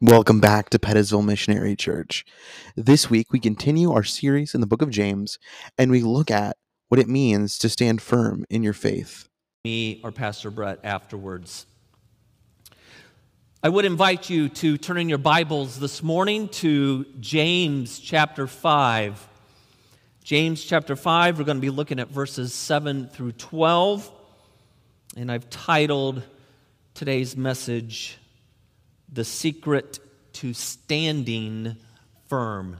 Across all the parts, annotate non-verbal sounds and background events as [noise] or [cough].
Welcome back to Pettisville Missionary Church. This week we continue our series in the book of James and we look at what it means to stand firm in your faith. Me or Pastor Brett afterwards. I would invite you to turn in your Bibles this morning to James chapter 5. James chapter 5, we're going to be looking at verses 7 through 12. And I've titled today's message, the secret to standing firm.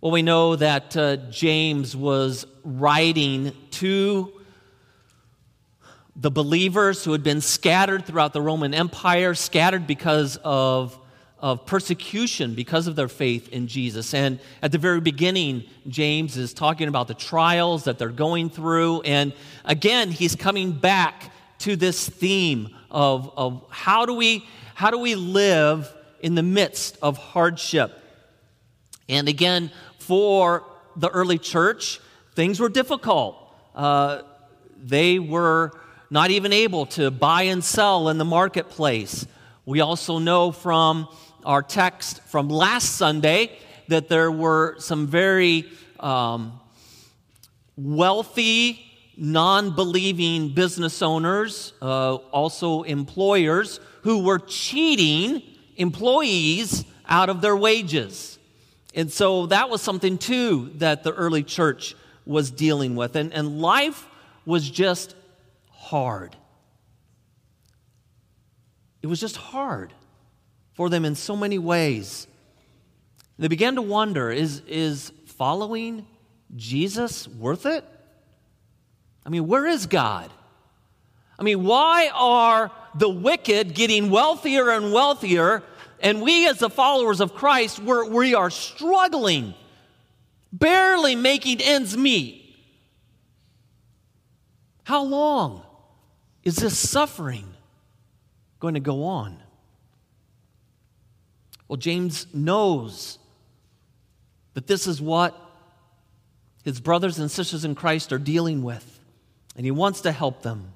Well, we know that uh, James was writing to the believers who had been scattered throughout the Roman Empire, scattered because of, of persecution, because of their faith in Jesus. And at the very beginning, James is talking about the trials that they're going through. And again, he's coming back to this theme of, of how, do we, how do we live in the midst of hardship. And again, for the early church, things were difficult. Uh, they were not even able to buy and sell in the marketplace. We also know from our text from last Sunday that there were some very um, wealthy non believing business owners, uh, also employers, who were cheating employees out of their wages. And so that was something too that the early church was dealing with. And, and life was just hard. It was just hard for them in so many ways. They began to wonder is, is following Jesus worth it? I mean, where is God? I mean, why are the wicked getting wealthier and wealthier, and we as the followers of Christ, we're, we are struggling, barely making ends meet? How long is this suffering going to go on? Well, James knows that this is what his brothers and sisters in Christ are dealing with and he wants to help them.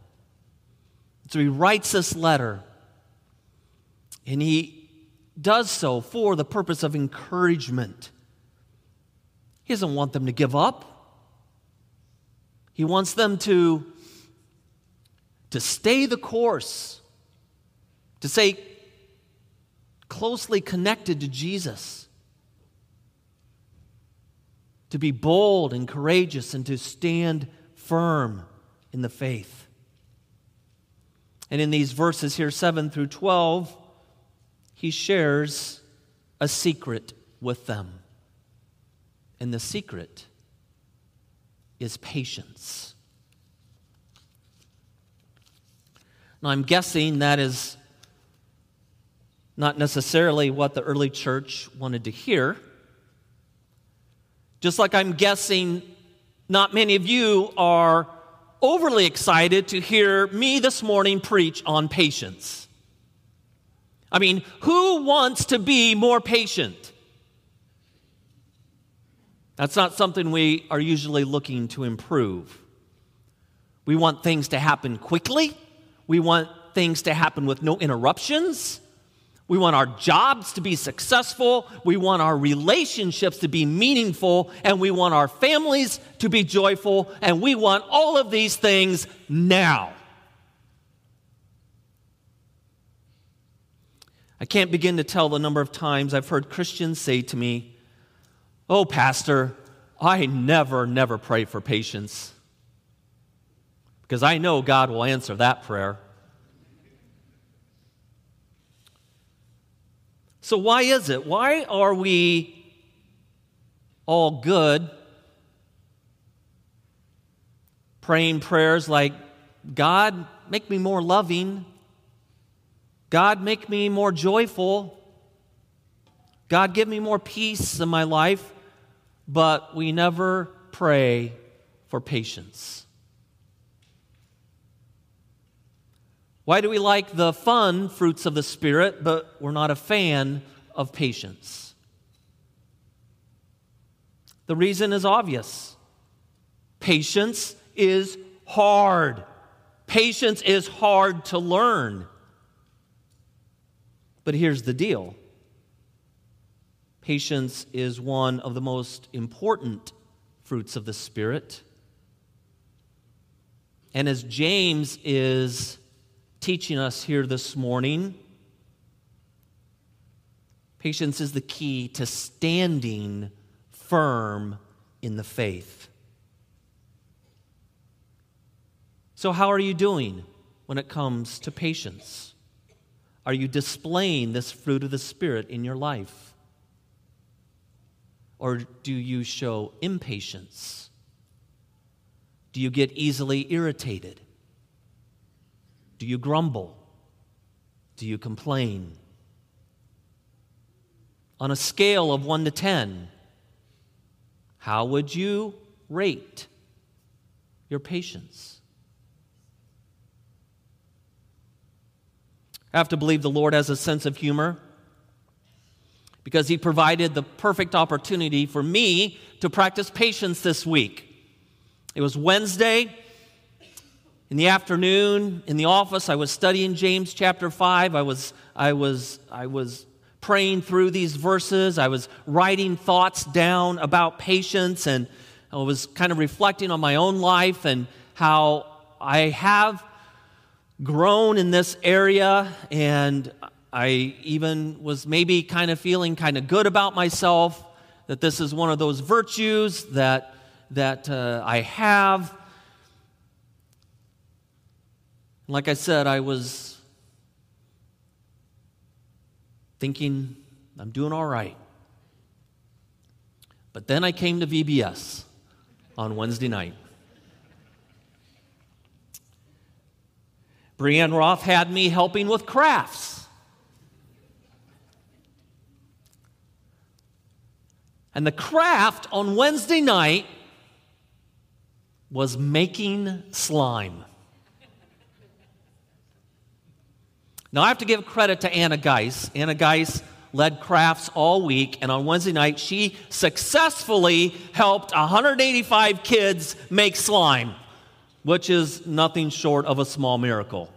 So he writes this letter, and he does so for the purpose of encouragement. He doesn't want them to give up. He wants them to, to stay the course, to stay closely connected to Jesus, to be bold and courageous, and to stand firm in the faith. And in these verses here, 7 through 12, he shares a secret with them. And the secret is patience. Now, I'm guessing that is not necessarily what the early church wanted to hear. Just like I'm guessing not many of you are overly excited to hear me this morning preach on patience. I mean, who wants to be more patient? That's not something we are usually looking to improve. We want things to happen quickly. We want things to happen with no interruptions. We want our jobs to be successful. We want our relationships to be meaningful. And we want our families to be joyful. And we want all of these things now. I can't begin to tell the number of times I've heard Christians say to me, Oh, Pastor, I never, never pray for patience because I know God will answer that prayer. So, why is it? Why are we all good praying prayers like, God, make me more loving? God, make me more joyful? God, give me more peace in my life? But we never pray for patience. Why do we like the fun fruits of the Spirit, but we're not a fan of patience? The reason is obvious patience is hard. Patience is hard to learn. But here's the deal patience is one of the most important fruits of the Spirit. And as James is teaching us here this morning, patience is the key to standing firm in the faith. So, how are you doing when it comes to patience? Are you displaying this fruit of the Spirit in your life? Or do you show impatience? Do you get easily irritated? Do you grumble? Do you complain? On a scale of 1 to 10, how would you rate your patience? I have to believe the Lord has a sense of humor because He provided the perfect opportunity for me to practice patience this week. It was Wednesday. In the afternoon, in the office, I was studying James chapter 5. I was, I was, I was praying through these verses. I was writing thoughts down about patience, and I was kind of reflecting on my own life and how I have grown in this area, and I even was maybe kind of feeling kind of good about myself that this is one of those virtues that, that uh, I have. Like I said, I was thinking I'm doing all right. But then I came to VBS on Wednesday night. Brienne Roth had me helping with crafts. And the craft on Wednesday night was making slime. Now, I have to give credit to Anna Geis. Anna Geis led crafts all week, and on Wednesday night, she successfully helped 185 kids make slime, which is nothing short of a small miracle.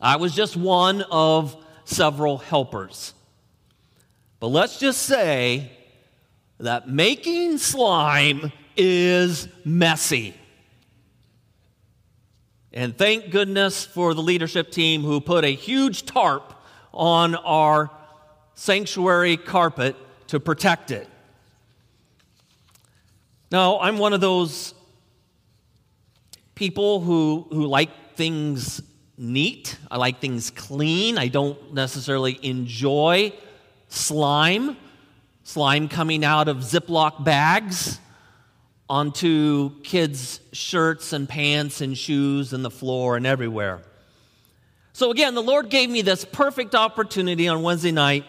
I was just one of several helpers. But let's just say that making slime is messy. And thank goodness for the leadership team who put a huge tarp on our sanctuary carpet to protect it. Now, I'm one of those people who, who like things neat. I like things clean. I don't necessarily enjoy slime, slime coming out of Ziploc bags onto kids' shirts and pants and shoes and the floor and everywhere. So, again, the Lord gave me this perfect opportunity on Wednesday night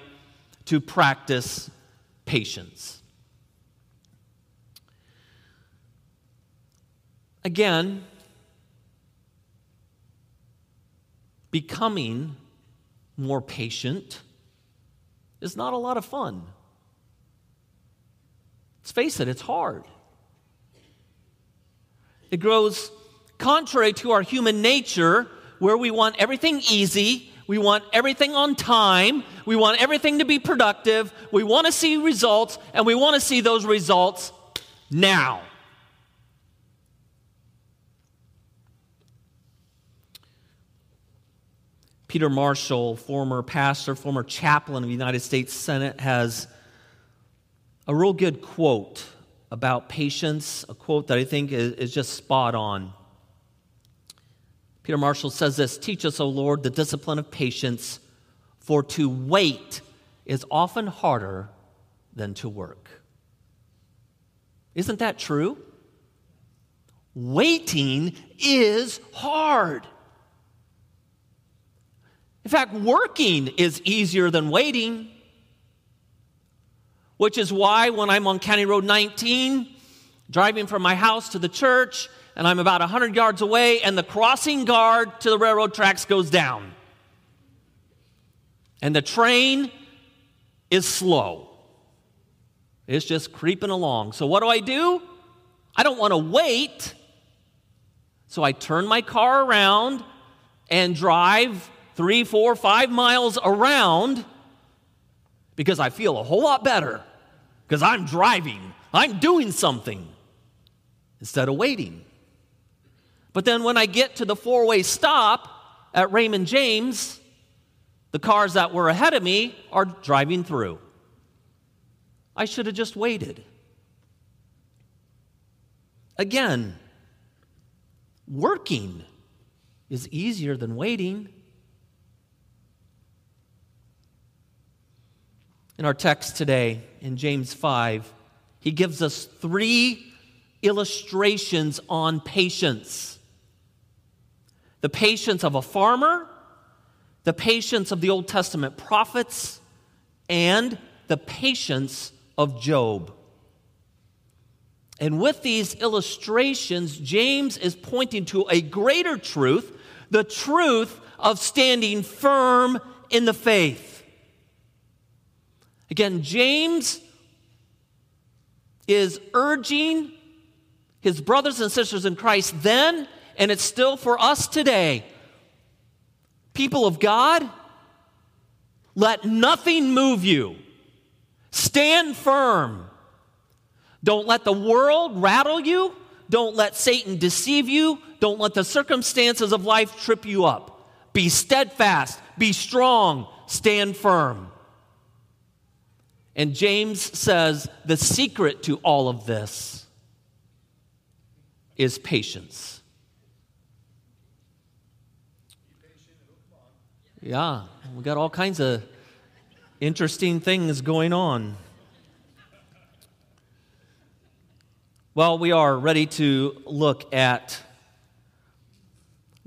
to practice patience. Again, becoming more patient is not a lot of fun. Let's face it, it's hard. It grows contrary to our human nature, where we want everything easy, we want everything on time, we want everything to be productive, we want to see results, and we want to see those results now. Peter Marshall, former pastor, former chaplain of the United States Senate, has a real good quote about patience, a quote that I think is, is just spot on. Peter Marshall says this Teach us, O Lord, the discipline of patience, for to wait is often harder than to work. Isn't that true? Waiting is hard. In fact, working is easier than waiting which is why when I'm on County Road 19, driving from my house to the church, and I'm about 100 yards away, and the crossing guard to the railroad tracks goes down. And the train is slow. It's just creeping along. So, what do I do? I don't want to wait. So, I turn my car around and drive three, four, five miles around because I feel a whole lot better because I'm driving, I'm doing something instead of waiting. But then when I get to the four way stop at Raymond James, the cars that were ahead of me are driving through. I should have just waited. Again, working is easier than waiting. In our text today, in James 5, he gives us three illustrations on patience the patience of a farmer, the patience of the Old Testament prophets, and the patience of Job. And with these illustrations, James is pointing to a greater truth the truth of standing firm in the faith. Again, James is urging his brothers and sisters in Christ then, and it's still for us today. People of God, let nothing move you. Stand firm. Don't let the world rattle you. Don't let Satan deceive you. Don't let the circumstances of life trip you up. Be steadfast, be strong, stand firm. And James says the secret to all of this is patience. Yeah, we got all kinds of interesting things going on. Well, we are ready to look at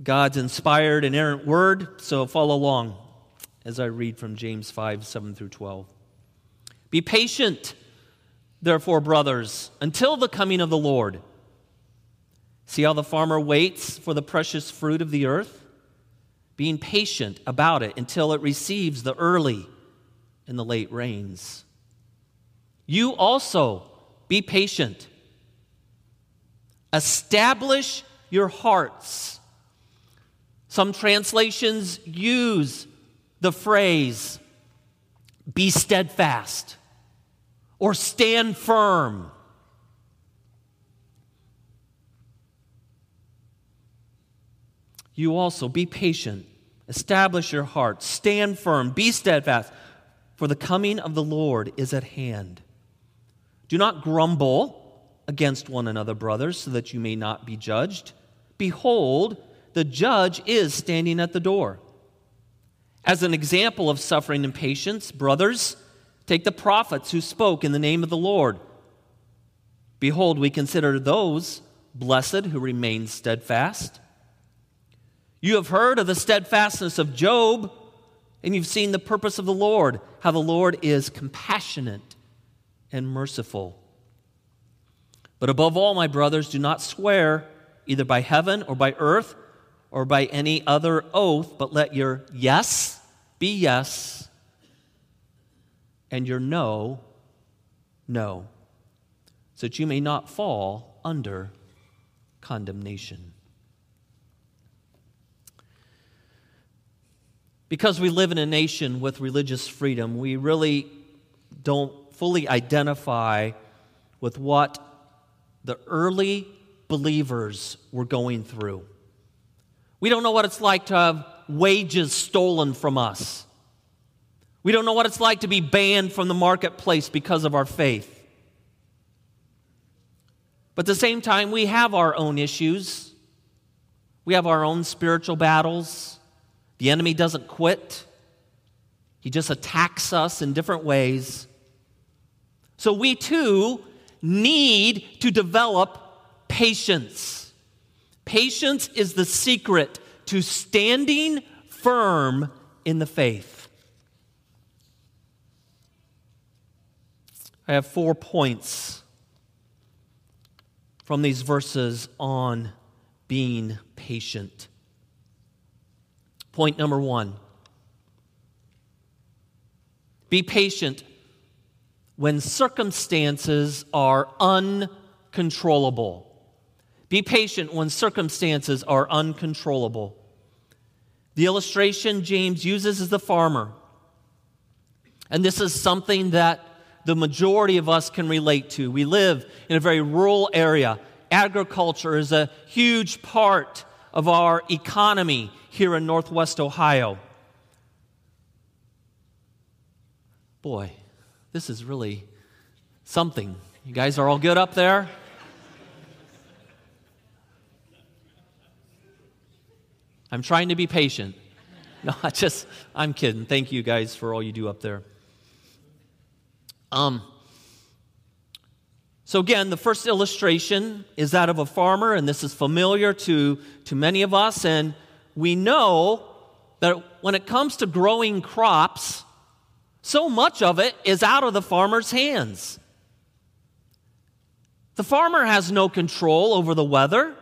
God's inspired, inerrant word, so follow along as I read from James 5 7 through 12. Be patient, therefore, brothers, until the coming of the Lord. See how the farmer waits for the precious fruit of the earth, being patient about it until it receives the early and the late rains. You also be patient. Establish your hearts some translations use the phrase, be steadfast or stand firm. You also be patient, establish your heart, stand firm, be steadfast, for the coming of the Lord is at hand. Do not grumble against one another, brothers, so that you may not be judged. Behold, the judge is standing at the door. As an example of suffering and patience, brothers, take the prophets who spoke in the name of the Lord. Behold, we consider those blessed who remain steadfast. You have heard of the steadfastness of Job, and you've seen the purpose of the Lord, how the Lord is compassionate and merciful. But above all, my brothers, do not swear either by heaven or by earth or by any other oath, but let your yes be yes and your no, no, so that you may not fall under condemnation. Because we live in a nation with religious freedom, we really don't fully identify with what the early believers were going through. We don't know what it's like to have wages stolen from us. We don't know what it's like to be banned from the marketplace because of our faith. But at the same time, we have our own issues. We have our own spiritual battles. The enemy doesn't quit, he just attacks us in different ways. So we too need to develop patience. Patience is the secret to standing firm in the faith. I have four points from these verses on being patient. Point number one be patient when circumstances are uncontrollable. Be patient when circumstances are uncontrollable. The illustration James uses is the farmer. And this is something that the majority of us can relate to. We live in a very rural area. Agriculture is a huge part of our economy here in Northwest Ohio. Boy, this is really something. You guys are all good up there? I'm trying to be patient. [laughs] No, I just, I'm kidding. Thank you guys for all you do up there. Um, so, again, the first illustration is that of a farmer, and this is familiar to, to many of us. And we know that when it comes to growing crops, so much of it is out of the farmer's hands. The farmer has no control over the weather.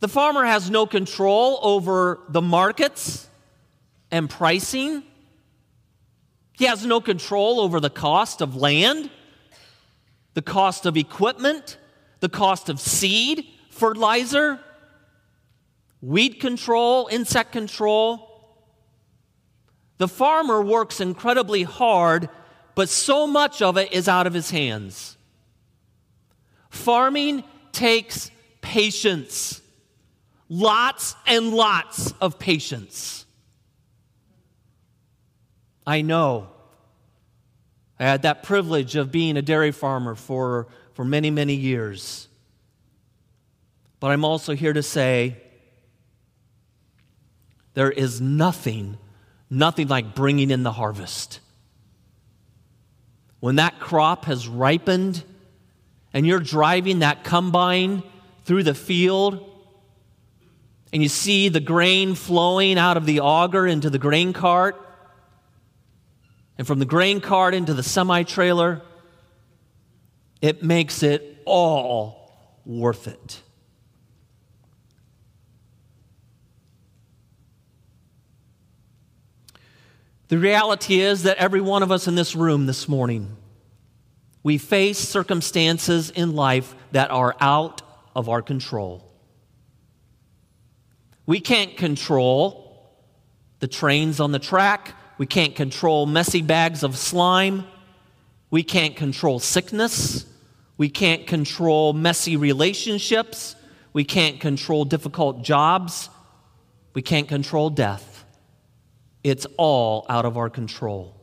The farmer has no control over the markets and pricing. He has no control over the cost of land, the cost of equipment, the cost of seed, fertilizer, weed control, insect control. The farmer works incredibly hard, but so much of it is out of his hands. Farming takes patience. Lots and lots of patience. I know. I had that privilege of being a dairy farmer for, for many, many years. But I'm also here to say there is nothing, nothing like bringing in the harvest. When that crop has ripened and you're driving that combine through the field, and you see the grain flowing out of the auger into the grain cart, and from the grain cart into the semi trailer, it makes it all worth it. The reality is that every one of us in this room this morning, we face circumstances in life that are out of our control. We can't control the trains on the track. We can't control messy bags of slime. We can't control sickness. We can't control messy relationships. We can't control difficult jobs. We can't control death. It's all out of our control.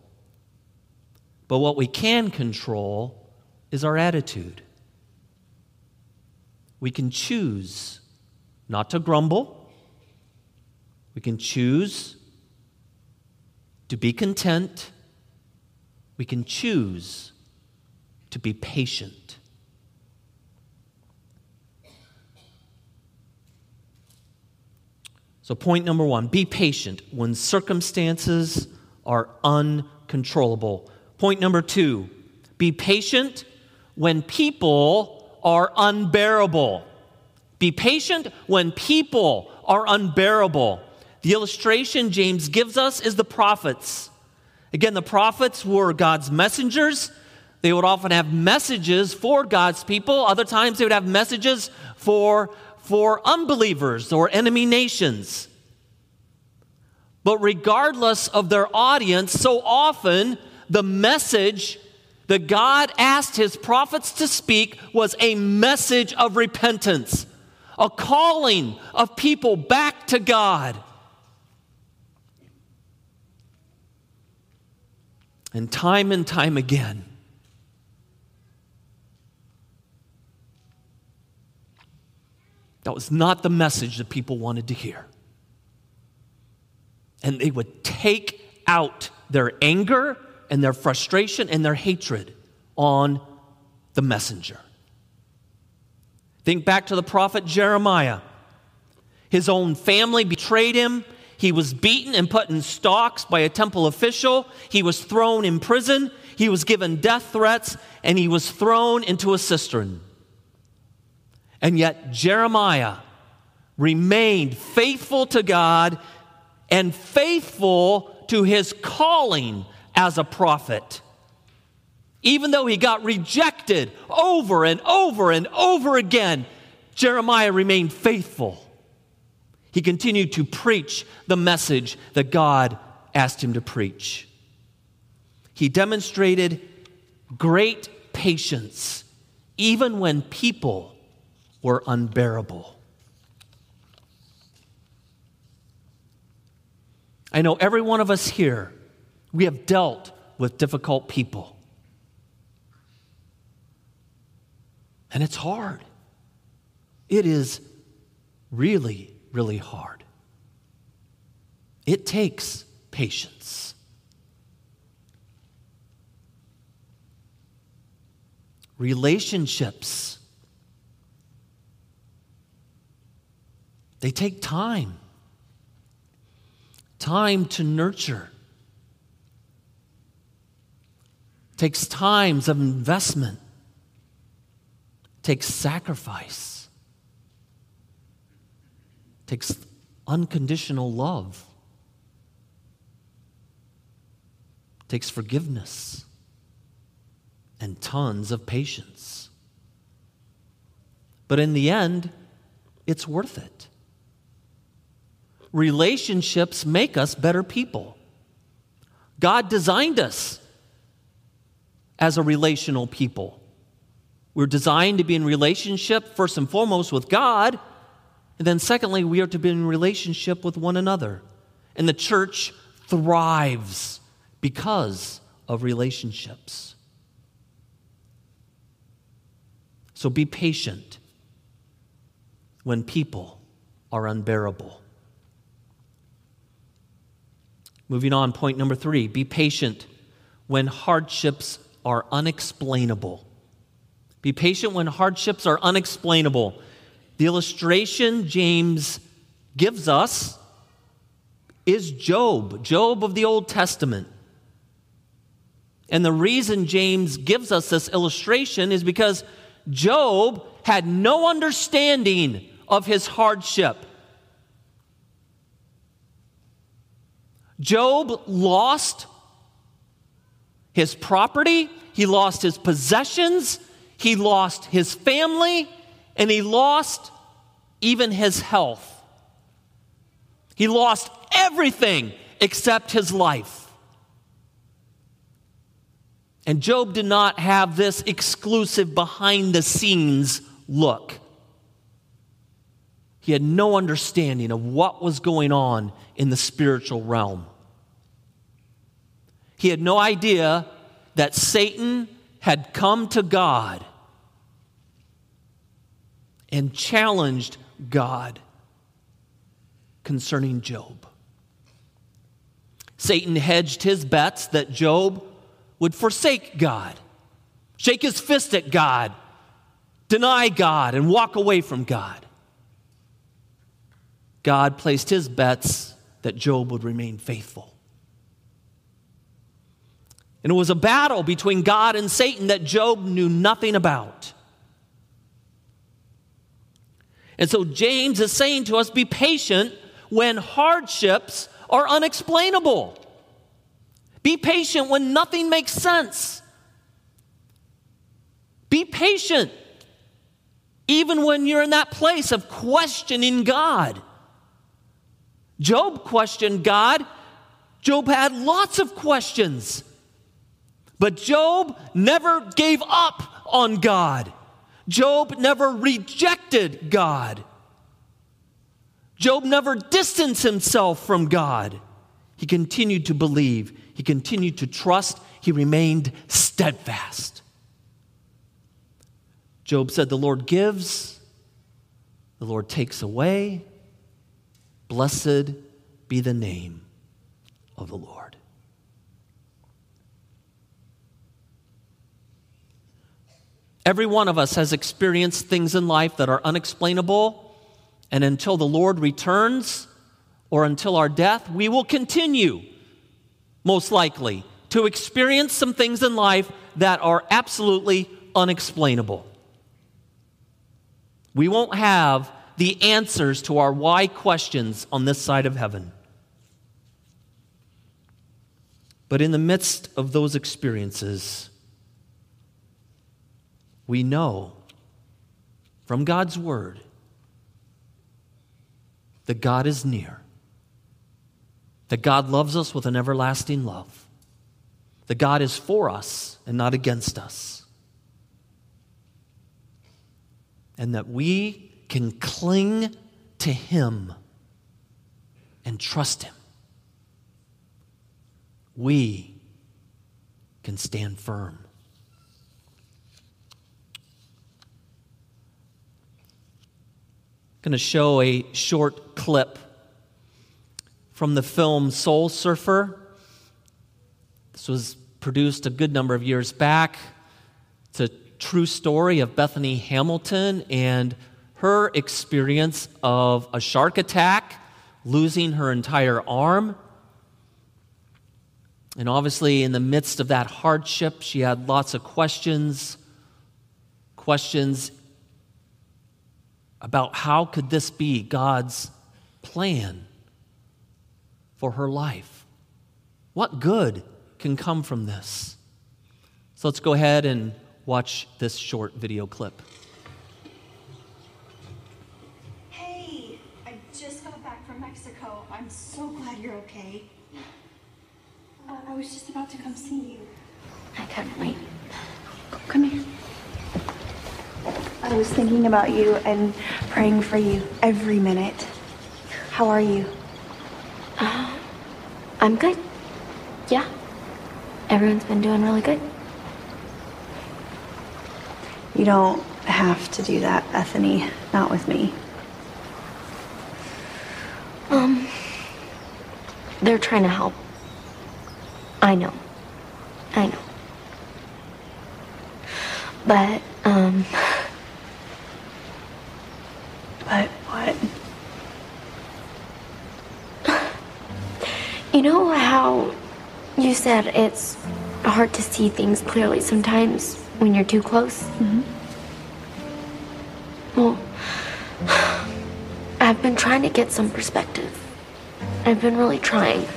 But what we can control is our attitude. We can choose not to grumble we can choose to be content. We can choose to be patient. So, point number one be patient when circumstances are uncontrollable. Point number two be patient when people are unbearable. Be patient when people are unbearable. The illustration James gives us is the prophets. Again, the prophets were God's messengers. They would often have messages for God's people. Other times they would have messages for, for unbelievers or enemy nations. But regardless of their audience, so often the message that God asked his prophets to speak was a message of repentance, a calling of people back to God. And time and time again, that was not the message that people wanted to hear. And they would take out their anger and their frustration and their hatred on the messenger. Think back to the prophet Jeremiah. His own family betrayed him. He was beaten and put in stocks by a temple official. He was thrown in prison. He was given death threats, and he was thrown into a cistern. And yet, Jeremiah remained faithful to God and faithful to his calling as a prophet. Even though he got rejected over and over and over again, Jeremiah remained faithful. He continued to preach the message that God asked him to preach. He demonstrated great patience even when people were unbearable. I know every one of us here, we have dealt with difficult people. And it's hard. It is really, really hard. It takes patience. Relationships, they take time. Time to nurture. Takes times of investment. Takes sacrifice. Takes unconditional love. Takes forgiveness and tons of patience. But in the end, it's worth it. Relationships make us better people. God designed us as a relational people. We're designed to be in relationship, first and foremost, with God. And then, secondly, we are to be in relationship with one another. And the church thrives because of relationships. So be patient when people are unbearable. Moving on, point number three be patient when hardships are unexplainable. Be patient when hardships are unexplainable. The illustration James gives us is Job, Job of the Old Testament. And the reason James gives us this illustration is because Job had no understanding of his hardship. Job lost his property, he lost his possessions, he lost his family, and he lost even his health. He lost everything except his life. And Job did not have this exclusive behind the scenes look. He had no understanding of what was going on in the spiritual realm. He had no idea that Satan had come to God and challenged God concerning Job. Satan hedged his bets that Job would forsake God, shake his fist at God, deny God, and walk away from God. God placed his bets that Job would remain faithful. And it was a battle between God and Satan that Job knew nothing about. And so James is saying to us be patient when hardships are unexplainable. Be patient when nothing makes sense. Be patient even when you're in that place of questioning God. Job questioned God. Job had lots of questions. But Job never gave up on God. Job never rejected God. Job never distanced himself from God. He continued to believe he continued to trust, he remained steadfast. Job said, The Lord gives, the Lord takes away. Blessed be the name of the Lord. Every one of us has experienced things in life that are unexplainable, and until the Lord returns or until our death, we will continue most likely, to experience some things in life that are absolutely unexplainable. We won't have the answers to our why questions on this side of heaven. But in the midst of those experiences, we know from God's Word that God is near, that God loves us with an everlasting love, that God is for us and not against us, and that we can cling to Him and trust Him. We can stand firm. Going to show a short clip from the film Soul Surfer. This was produced a good number of years back. It's a true story of Bethany Hamilton and her experience of a shark attack, losing her entire arm. And obviously, in the midst of that hardship, she had lots of questions. Questions about how could this be God's plan for her life? What good can come from this? So let's go ahead and watch this short video clip. Hey, I just got back from Mexico. I'm so glad you're okay. Uh, I was just about to come see you. I couldn't wait. Come here. I was thinking about you and praying for you every minute. How are you? [gasps] I'm good. Yeah. Everyone's been doing really good. You don't have to do that, Bethany. Not with me. Um, they're trying to help. I know. I know. But, um, But what? you know how you said it's hard to see things clearly sometimes when you're too close? Mm-hmm. Well, [sighs] I've been trying to get some perspective. I've been really trying.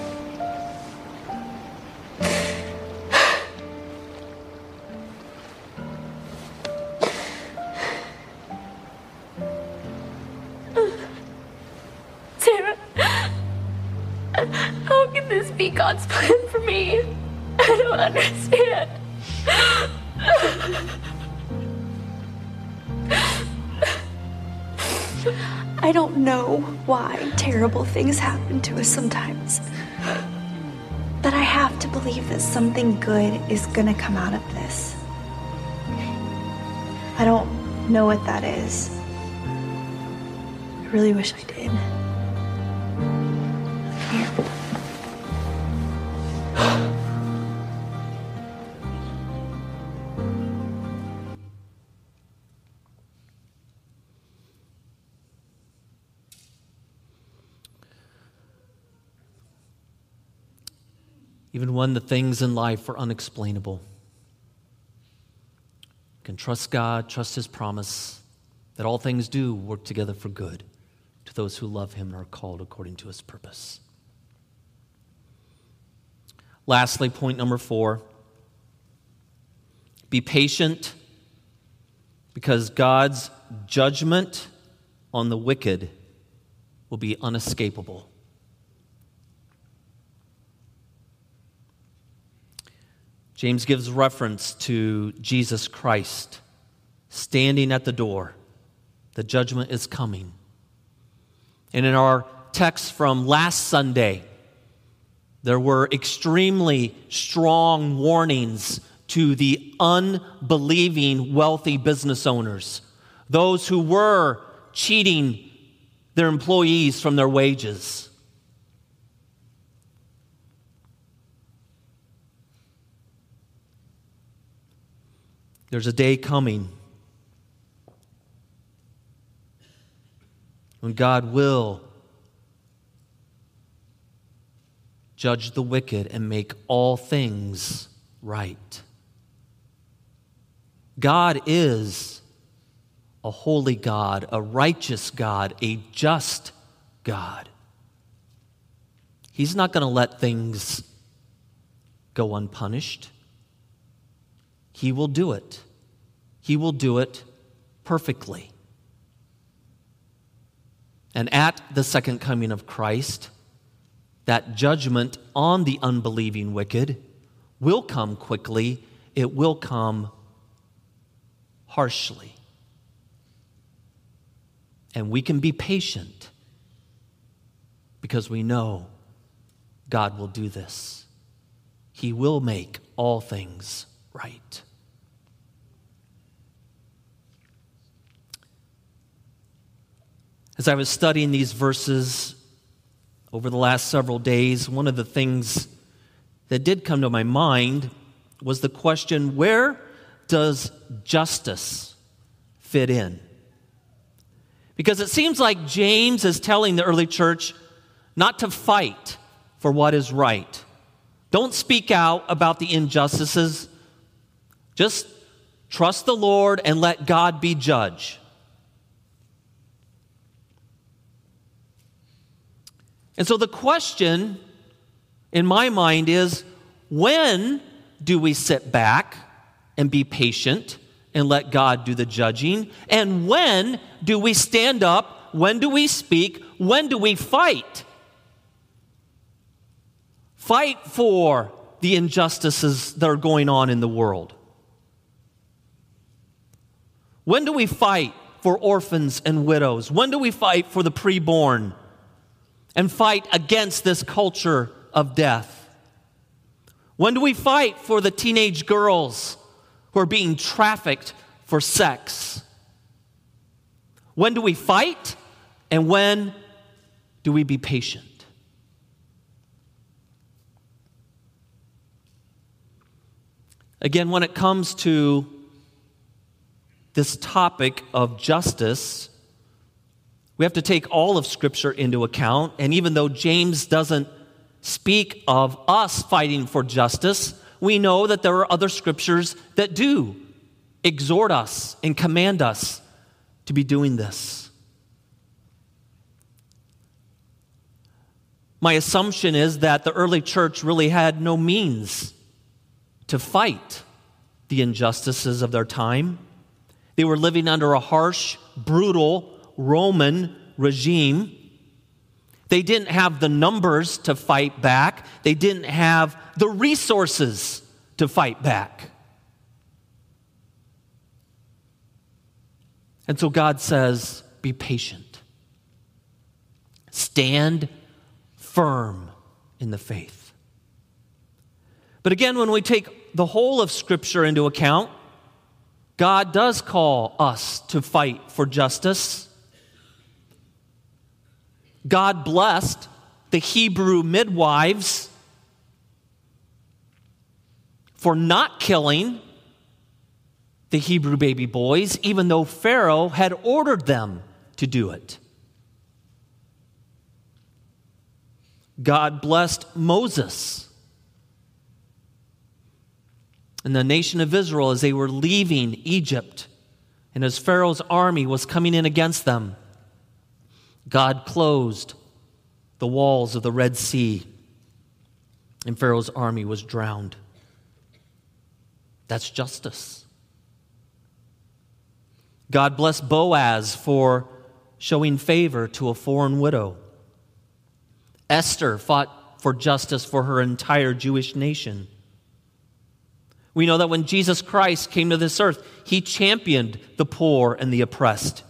Things happen to us sometimes. But I have to believe that something good is gonna come out of this. I don't know what that is. I really wish I did. Even when the things in life are unexplainable, you can trust God, trust His promise that all things do work together for good to those who love Him and are called according to His purpose. Lastly, point number four be patient because God's judgment on the wicked will be unescapable. James gives reference to Jesus Christ standing at the door. The judgment is coming. And in our text from last Sunday, there were extremely strong warnings to the unbelieving wealthy business owners, those who were cheating their employees from their wages. There's a day coming when God will judge the wicked and make all things right. God is a holy God, a righteous God, a just God. He's not going to let things go unpunished. He will do it. He will do it perfectly. And at the second coming of Christ, that judgment on the unbelieving wicked will come quickly, it will come harshly. And we can be patient because we know God will do this. He will make all things right. As I was studying these verses over the last several days, one of the things that did come to my mind was the question where does justice fit in? Because it seems like James is telling the early church not to fight for what is right. Don't speak out about the injustices. Just trust the Lord and let God be judge. And so the question in my mind is when do we sit back and be patient and let God do the judging? And when do we stand up? When do we speak? When do we fight? Fight for the injustices that are going on in the world. When do we fight for orphans and widows? When do we fight for the preborn? And fight against this culture of death? When do we fight for the teenage girls who are being trafficked for sex? When do we fight? And when do we be patient? Again, when it comes to this topic of justice, we have to take all of Scripture into account. And even though James doesn't speak of us fighting for justice, we know that there are other Scriptures that do exhort us and command us to be doing this. My assumption is that the early church really had no means to fight the injustices of their time. They were living under a harsh, brutal, Roman regime. They didn't have the numbers to fight back, they didn't have the resources to fight back. And so God says, be patient. Stand firm in the faith. But again, when we take the whole of Scripture into account, God does call us to fight for justice. God blessed the Hebrew midwives for not killing the Hebrew baby boys, even though Pharaoh had ordered them to do it. God blessed Moses and the nation of Israel as they were leaving Egypt and as Pharaoh's army was coming in against them. God closed the walls of the Red Sea, and Pharaoh's army was drowned. That's justice. God blessed Boaz for showing favor to a foreign widow. Esther fought for justice for her entire Jewish nation. We know that when Jesus Christ came to this earth, he championed the poor and the oppressed.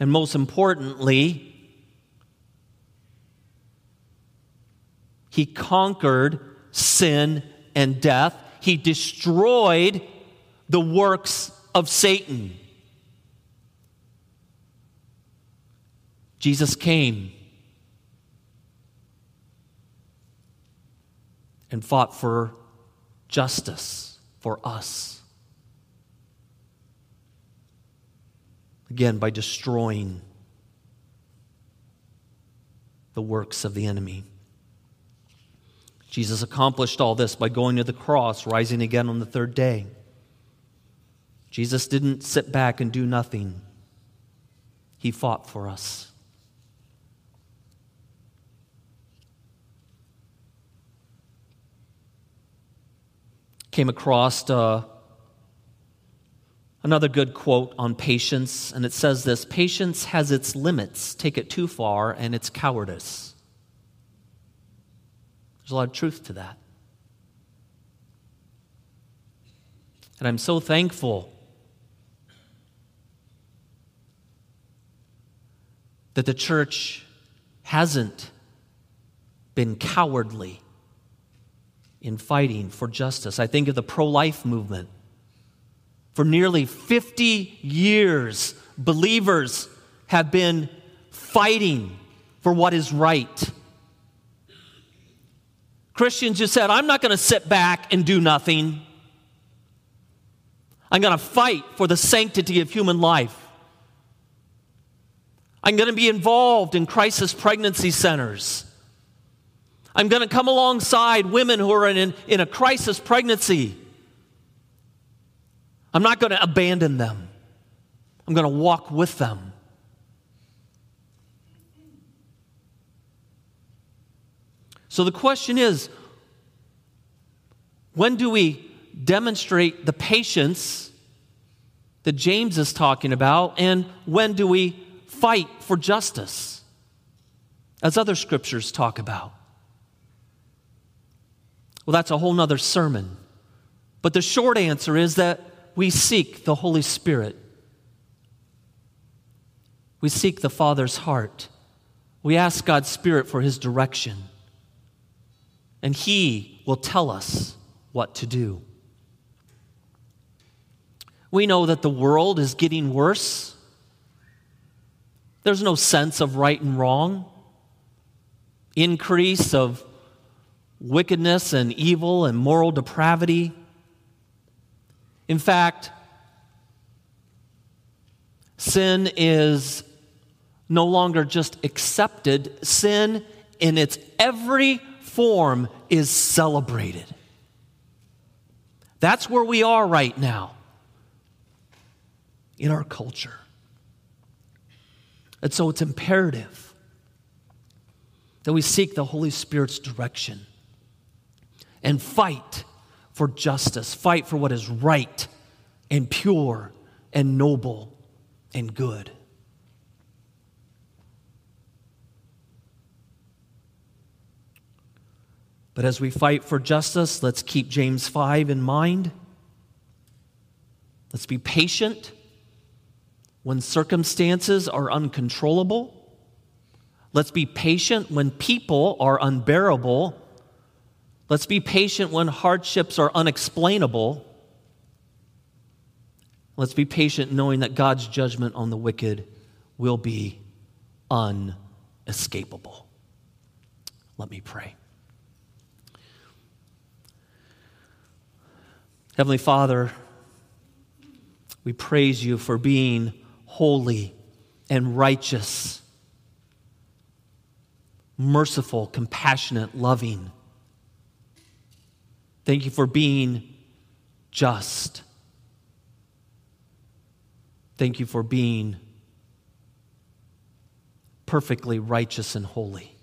And most importantly, he conquered sin and death. He destroyed the works of Satan. Jesus came and fought for justice for us. Again, by destroying the works of the enemy. Jesus accomplished all this by going to the cross, rising again on the third day. Jesus didn't sit back and do nothing, He fought for us. Came across uh, Another good quote on patience, and it says this Patience has its limits. Take it too far, and it's cowardice. There's a lot of truth to that. And I'm so thankful that the church hasn't been cowardly in fighting for justice. I think of the pro life movement. For nearly 50 years, believers have been fighting for what is right. Christians just said, I'm not going to sit back and do nothing. I'm going to fight for the sanctity of human life. I'm going to be involved in crisis pregnancy centers. I'm going to come alongside women who are in, in a crisis pregnancy. I'm not going to abandon them, I'm going to walk with them. So the question is when do we demonstrate the patience that James is talking about, and when do we fight for justice, as other scriptures talk about? Well, that's a whole nother sermon. But the short answer is that we seek the Holy Spirit. We seek the Father's heart. We ask God's Spirit for His direction. And He will tell us what to do. We know that the world is getting worse. There's no sense of right and wrong, increase of wickedness and evil and moral depravity. In fact, sin is no longer just accepted, sin in its every form is celebrated. That's where we are right now in our culture. And so it's imperative that we seek the Holy Spirit's direction and fight for justice, fight for what is right and pure and noble and good. But as we fight for justice, let's keep James 5 in mind. Let's be patient when circumstances are uncontrollable. Let's be patient when people are unbearable. Let's be patient when hardships are unexplainable. Let's be patient knowing that God's judgment on the wicked will be unescapable. Let me pray. Heavenly Father, we praise you for being holy and righteous, merciful, compassionate, loving. Thank you for being just. Thank you for being perfectly righteous and holy.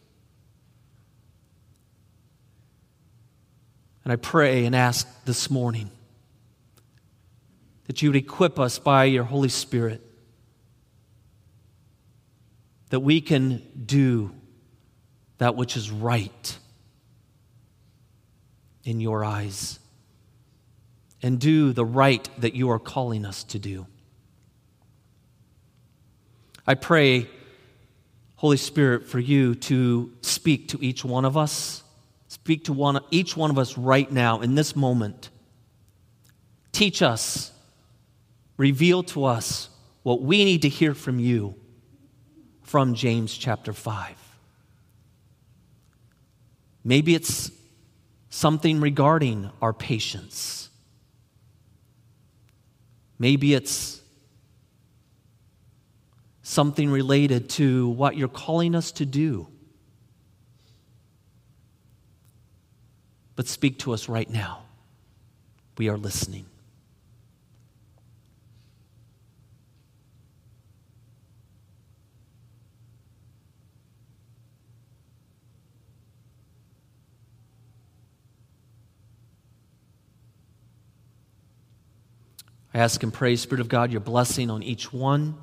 And I pray and ask this morning that you would equip us by your Holy Spirit that we can do that which is right in your eyes and do the right that you are calling us to do. I pray, Holy Spirit, for you to speak to each one of us. Speak to one, each one of us right now in this moment. Teach us, reveal to us what we need to hear from you from James chapter 5. Maybe it's something regarding our patience. Maybe it's something related to what you're calling us to do. But speak to us right now. We are listening. I ask and pray, Spirit of God, your blessing on each one.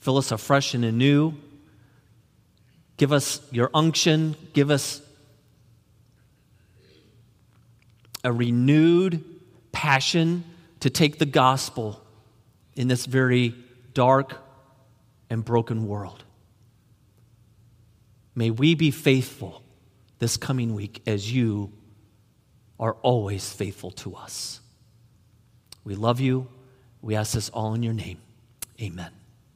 Fill us afresh and anew. Give us your unction. Give us a renewed passion to take the gospel in this very dark and broken world. May we be faithful this coming week as you are always faithful to us. We love you. We ask this all in your name. Amen.